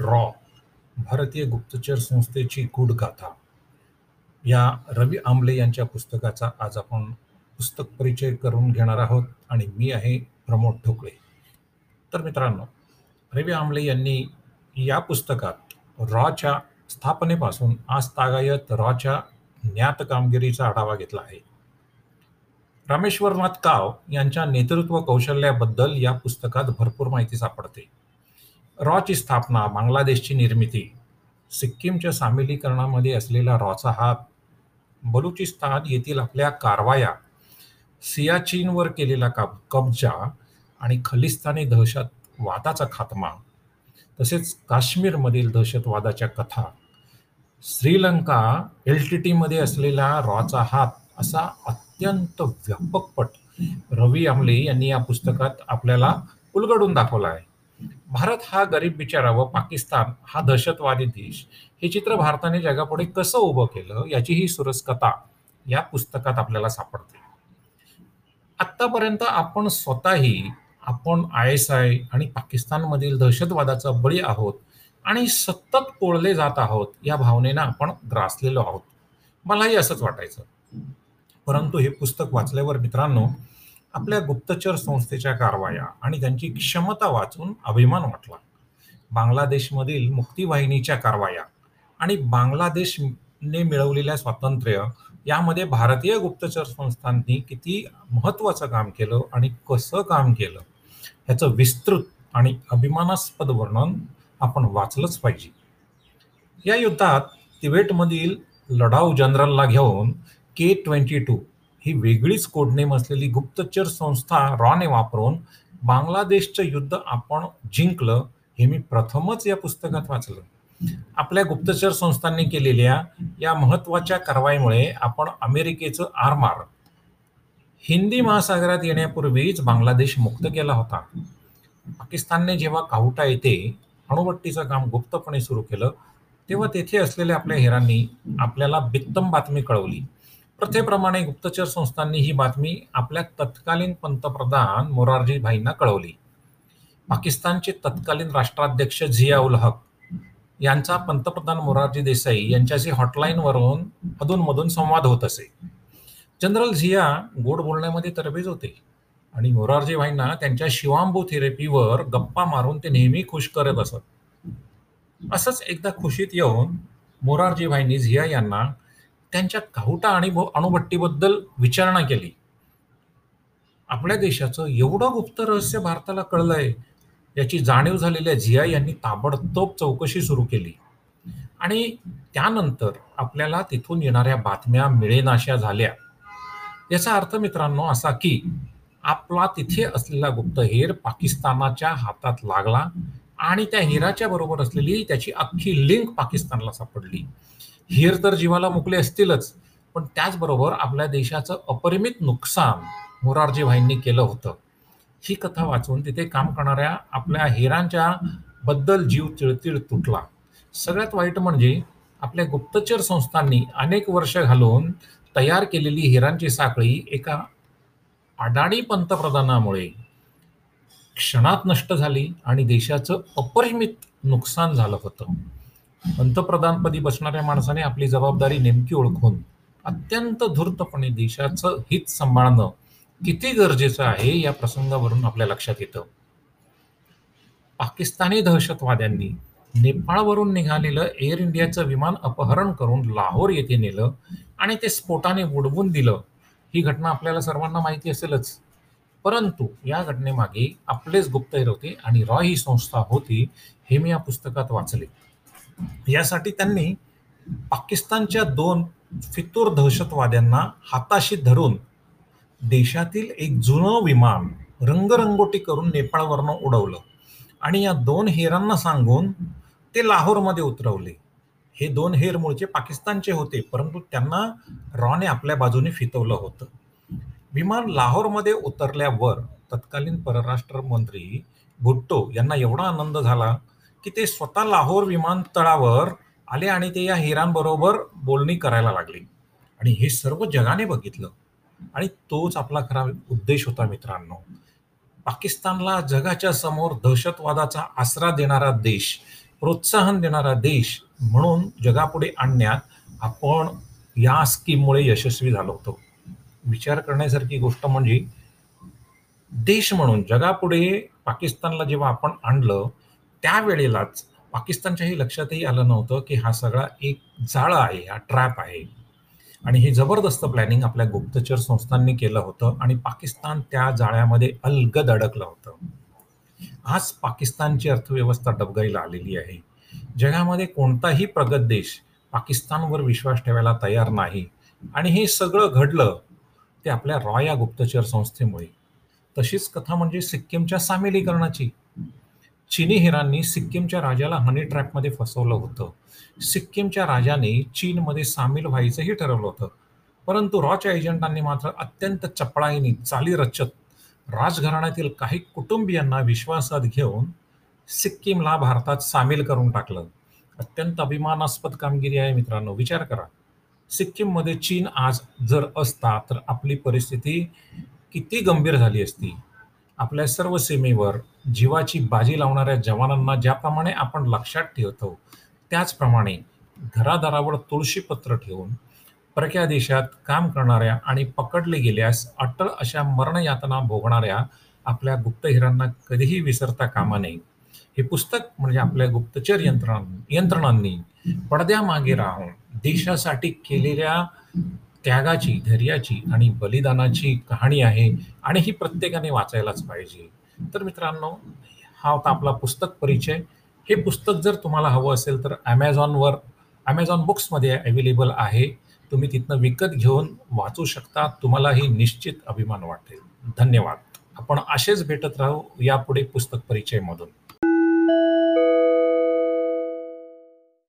Raw भारतीय गुप्तचर संस्थेची गूढ गाथा या रवी आंबले यांच्या पुस्तकाचा आज आपण पुस्तक परिचय करून घेणार आहोत आणि मी आहे प्रमोद ठोकळे. तर मित्रांनो रवी आंबले यांनी या पुस्तकात रॉच्या स्थापनेपासून आज तागायत रॉच्या ज्ञात कामगिरीचा आढावा घेतला आहे. रामेश्वरनाथ काव यांच्या नेतृत्व कौशल्याबद्दल या पुस्तकात भरपूर माहिती सापडते. रॉची स्थापना बांगलादेशची निर्मिती सिक्कीमच्या सामिलीकरणामध्ये असलेला रॉचा हात बलुचिस्तान येथील आपल्या कारवाया सियाचीनवर केलेला काब कब्जा आणि खलिस्तानी दहशतवादाचा खात्मा तसेच काश्मीरमधील दहशतवादाच्या कथा श्रीलंका एल टी टीमध्ये असलेला रॉचा हात असा अत्यंत व्यापकपट रवी आमले यांनी या पुस्तकात आपल्याला उलगडून दाखवला आहे. भारत हा गरीब बिचारा व पाकिस्तान हा दहशतवादी देश. हे चित्र भारताने जगापुढे कसं उभं केलं याची ही सुरस कथा या पुस्तकात आपल्याला सापडते. आतापर्यंत आपण स्वतःही आपण आय एस आय आणि पाकिस्तानमधील दहशतवादाचा बळी आहोत आणि सतत कोळले जात आहोत या भावनेनं आपण ग्रासलेलो आहोत. मलाही असंच वाटायचं. परंतु हे पुस्तक वाचल्यावर मित्रांनो आपल्या गुप्तचर संस्थेच्या कारवाया आणि त्यांची क्षमता वाचून अभिमान वाटला. बांगलादेशमधील मुक्तीवाहिनीच्या कारवाया आणि बांगलादेशने मिळवलेल्या स्वातंत्र्य यामध्ये भारतीय गुप्तचर संस्थांनी किती महत्वाचं काम केलं आणि कसं काम केलं ह्याचं विस्तृत आणि अभिमानास्पद वर्णन आपण वाचलंच पाहिजे. या युद्धात तिबेटमधील लढाऊ जनरलला घेऊन के ट्वेंटी टू ही वेगळीच कोडनेम असलेली गुप्तचर संस्था रॉने वापरून बांगलादेशचं युद्ध आपण जिंकलं हे मी प्रथमच या पुस्तकात वाचलं. आपल्या गुप्तचर संस्थांनी केलेल्या या महत्त्वाच्या कारवाईमुळे आपण अमेरिकेचं आरमार हिंदी महासागरात येण्यापूर्वीच बांगलादेश मुक्त केला होता. पाकिस्तानने जेव्हा काहुटा येथे अणुभट्टीचं काम गुप्तपणे सुरू केलं तेव्हा तेथे असलेल्या आपल्या हेरांनी आपल्याला बित्तम बातमी कळवली. प्रथेप्रमाणे गुप्तचर संस्थांनी ही बातमी आपल्या तत्कालीन पंतप्रधान मोरारजी भाईंना कळवली. पाकिस्तानचे तत्कालीन राष्ट्राध्यक्ष झिया उल हक यांचा पंतप्रधान मोरारजी देसाई यांच्याशी हॉटलाईनवरून अधूनमधून संवाद होत असे. जनरल झिया गोड बोलण्यामध्ये तरबेज होते आणि मोरारजी भाईंना त्यांच्या शिवांबू थेरपीवर गप्पा मारून ते नेहमी खुश करत असत. असंच एकदा खुशीत येऊन मोरारजी भाईंनी झिया यांना त्यांच्या काहुटा आणि अणुभट्टीबद्दल विचारणा केली. आपल्या देशाचं एवढं गुप्त रहस्य भारताला कळलंय याची जाणीव झालेल्या झिया यांनी ताबडतोब चौकशी सुरू केली. आणि त्यानंतर आपल्याला तिथून येणाऱ्या बातम्या मिळेनाशा झाल्या. याचा अर्थ मित्रांनो असा की आपला तिथे असलेला गुप्त हेर पाकिस्तानाच्या हातात लागला आणि त्या हिराच्या बरोबर असलेली त्याची अख्खी लिंक पाकिस्तानला सापडली. हेर तर जीवाला मुकले असतीलच पण त्याचबरोबर आपल्या देशाचं अपरिमित नुकसान मोरारजी भाईंनी केलं होतं. ही कथा वाचून तिथे काम करणाऱ्या आपल्या हिरांच्या बद्दल जीव तिळतिळ तुटला. सगळ्यात वाईट म्हणजे आपल्या गुप्तचर संस्थांनी अनेक वर्ष घालून तयार केलेली हिरांची साखळी एका अडाणी पंतप्रधानामुळे क्षणात नष्ट झाली आणि देशाचं अपरिमित नुकसान झालं होतं. पंतप्रधानपदी बसणाऱ्या माणसाने आपली जबाबदारी नेमकी ओळखून अत्यंत धूर्तपणे देशाचं हित सांभाळणं किती गरजेचं आहे या प्रसंगावरून आपल्या लक्षात येतं. पाकिस्तानी दहशतवाद्यांनी नेपाळवरून निघालेलं एअर इंडियाचं विमान अपहरण करून लाहोर येथे नेलं आणि ते स्फोटाने उडवून दिलं. ही घटना आपल्याला सर्वांना माहिती असेलच. परंतु या घटनेमागे आपलेच गुप्तहेर होते आणि रॉय ही संस्था होती हे मी या पुस्तकात वाचले. यासाठी त्यांनी पाकिस्तानच्या दोन फितूर दहशतवाद्यांना हाताशी धरून देशातील एक जुनं विमान रंगरंगोटी करून नेपाळवरनं उडवलं. आणि या दोन हेरांना सांगून ते लाहोरमध्ये उतरवले. हे दोन हेर मूळचे पाकिस्तानचे होते परंतु त्यांना रॉने आपल्या बाजूने फितवलं होतं. विमान लाहोरमध्ये उतरल्यावर तत्कालीन परराष्ट्र मंत्री भुट्टो यांना एवढा आनंद झाला की ते स्वतः लाहोर विमानतळावर आले आणि ते या हिरांबरोबर बोलणी करायला लागले. आणि हे सर्व जगाने बघितलं. आणि तोच आपला खरा उद्देश होता मित्रांनो. पाकिस्तानला जगाच्या समोर दहशतवादाचा आसरा देणारा देश प्रोत्साहन देणारा देश म्हणून जगापुढे आणण्यात आपण या स्कीममुळे यशस्वी झालो होतो. विचार करण्यासारखी गोष्ट म्हणजे देश म्हणून जगापुढे पाकिस्तानला जेव्हा आपण आणलं, त्यावेळेलाच पाकिस्तानच्याही लक्षातही आलं नव्हतं, की हा सगळा एक जाळ आहे, हा ट्रॅप आहे. आणि हे जबरदस्त प्लॅनिंग आपल्या गुप्तचर संस्थांनी केलं होतं आणि पाकिस्तान त्या जाळ्यामध्ये अलगद अडकलं होतं. आज पाकिस्तानची अर्थव्यवस्था डबगाईला आलेली आहे. जगामध्ये कोणताही प्रगत देश पाकिस्तानवर विश्वास ठेवायला तयार नाही आणि हे सगळं घडलं ते आपल्या रॉया गुप्तचर संस्थेमुळे. तशीच कथा म्हणजे सिक्कीमच्या सामिलीकरणाची. चिनी हिरांनी सिक्कीमच्या राजाला हनी ट्रॅपमध्ये फसवलं होतं. सिक्कीमच्या राजाने चीनमध्ये सामील व्हायचंही ठरवलं होतं. परंतु रॉच्या एजंटांनी मात्र अत्यंत चपळाईने, चाली रचत राजघराण्यातील काही कुटुंबियांना विश्वासात घेऊन सिक्कीमला भारतात सामील करून टाकलं. अत्यंत अभिमानास्पद कामगिरी आहे मित्रांनो. विचार करा. सिक्कीममध्ये चीन आज जर असता, तर आपली परिस्थिती किती गंभीर झाली असती. आपल्या सर्व सीमेवर जीवाची बाजी लावणाऱ्या जवानांना ज्याप्रमाणे आपण लक्षात ठेवतो, त्याचप्रमाणे घरादारावर तुळशीपत्र ठेवून परक्या देशात काम करणाऱ्या आणि पकडले गेल्यास अटळ अशा मरणयातना भोगणाऱ्या आपल्या गुप्तहेरांना कधीही विसरता कामा नये. हे पुस्तक म्हणजे आपल्या गुप्तचर यंत्रणा यंत्रणांनी पडद्यामागे राहून देशासाठी केलेल्या त्यागाची, धैर्याची आणि बलिदानाची कहाणी आहे आणि ही प्रत्येकाने वाचायलाच पाहिजे. तर मित्रांनो, हा होता आपला पुस्तक परिचय. हे पुस्तक जर तुम्हाला हवं असेल तर ॲमेझॉनवर ॲमेझॉन बुक्समध्ये अवेलेबल आहे. तुम्ही तिथनं विकत घेऊन वाचू शकता. तुम्हालाही निश्चित अभिमान वाटेल. धन्यवाद. आपण असेच भेटत राहू यापुढे पुस्तक परिचयमधून.